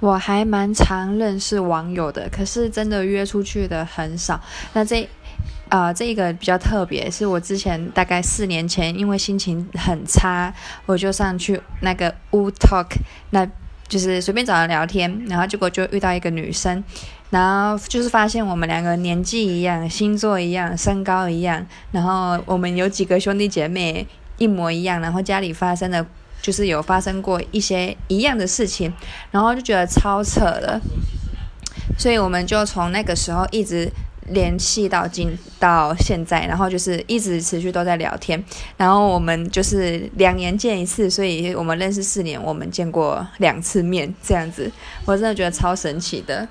我还蛮常认识网友的，可是真的约出去的很少。那这啊、这个比较特别，是我之前大概四年前，因为心情很差，我就上去那个 Wootalk，那就是随便找人聊天，然后结果就遇到一个女生，然后就是发现我们两个年纪一样，星座一样，身高一样，然后我们有几个兄弟姐妹一模一样，然后家里发生的。就是有发生过一些一样的事情，然后就觉得超扯的，所以我们就从那个时候一直联系到今到现在，然后就是一直持续都在聊天，然后我们就是两年见一次，所以我们认识四年，我们见过两次面这样子，我真的觉得超神奇的。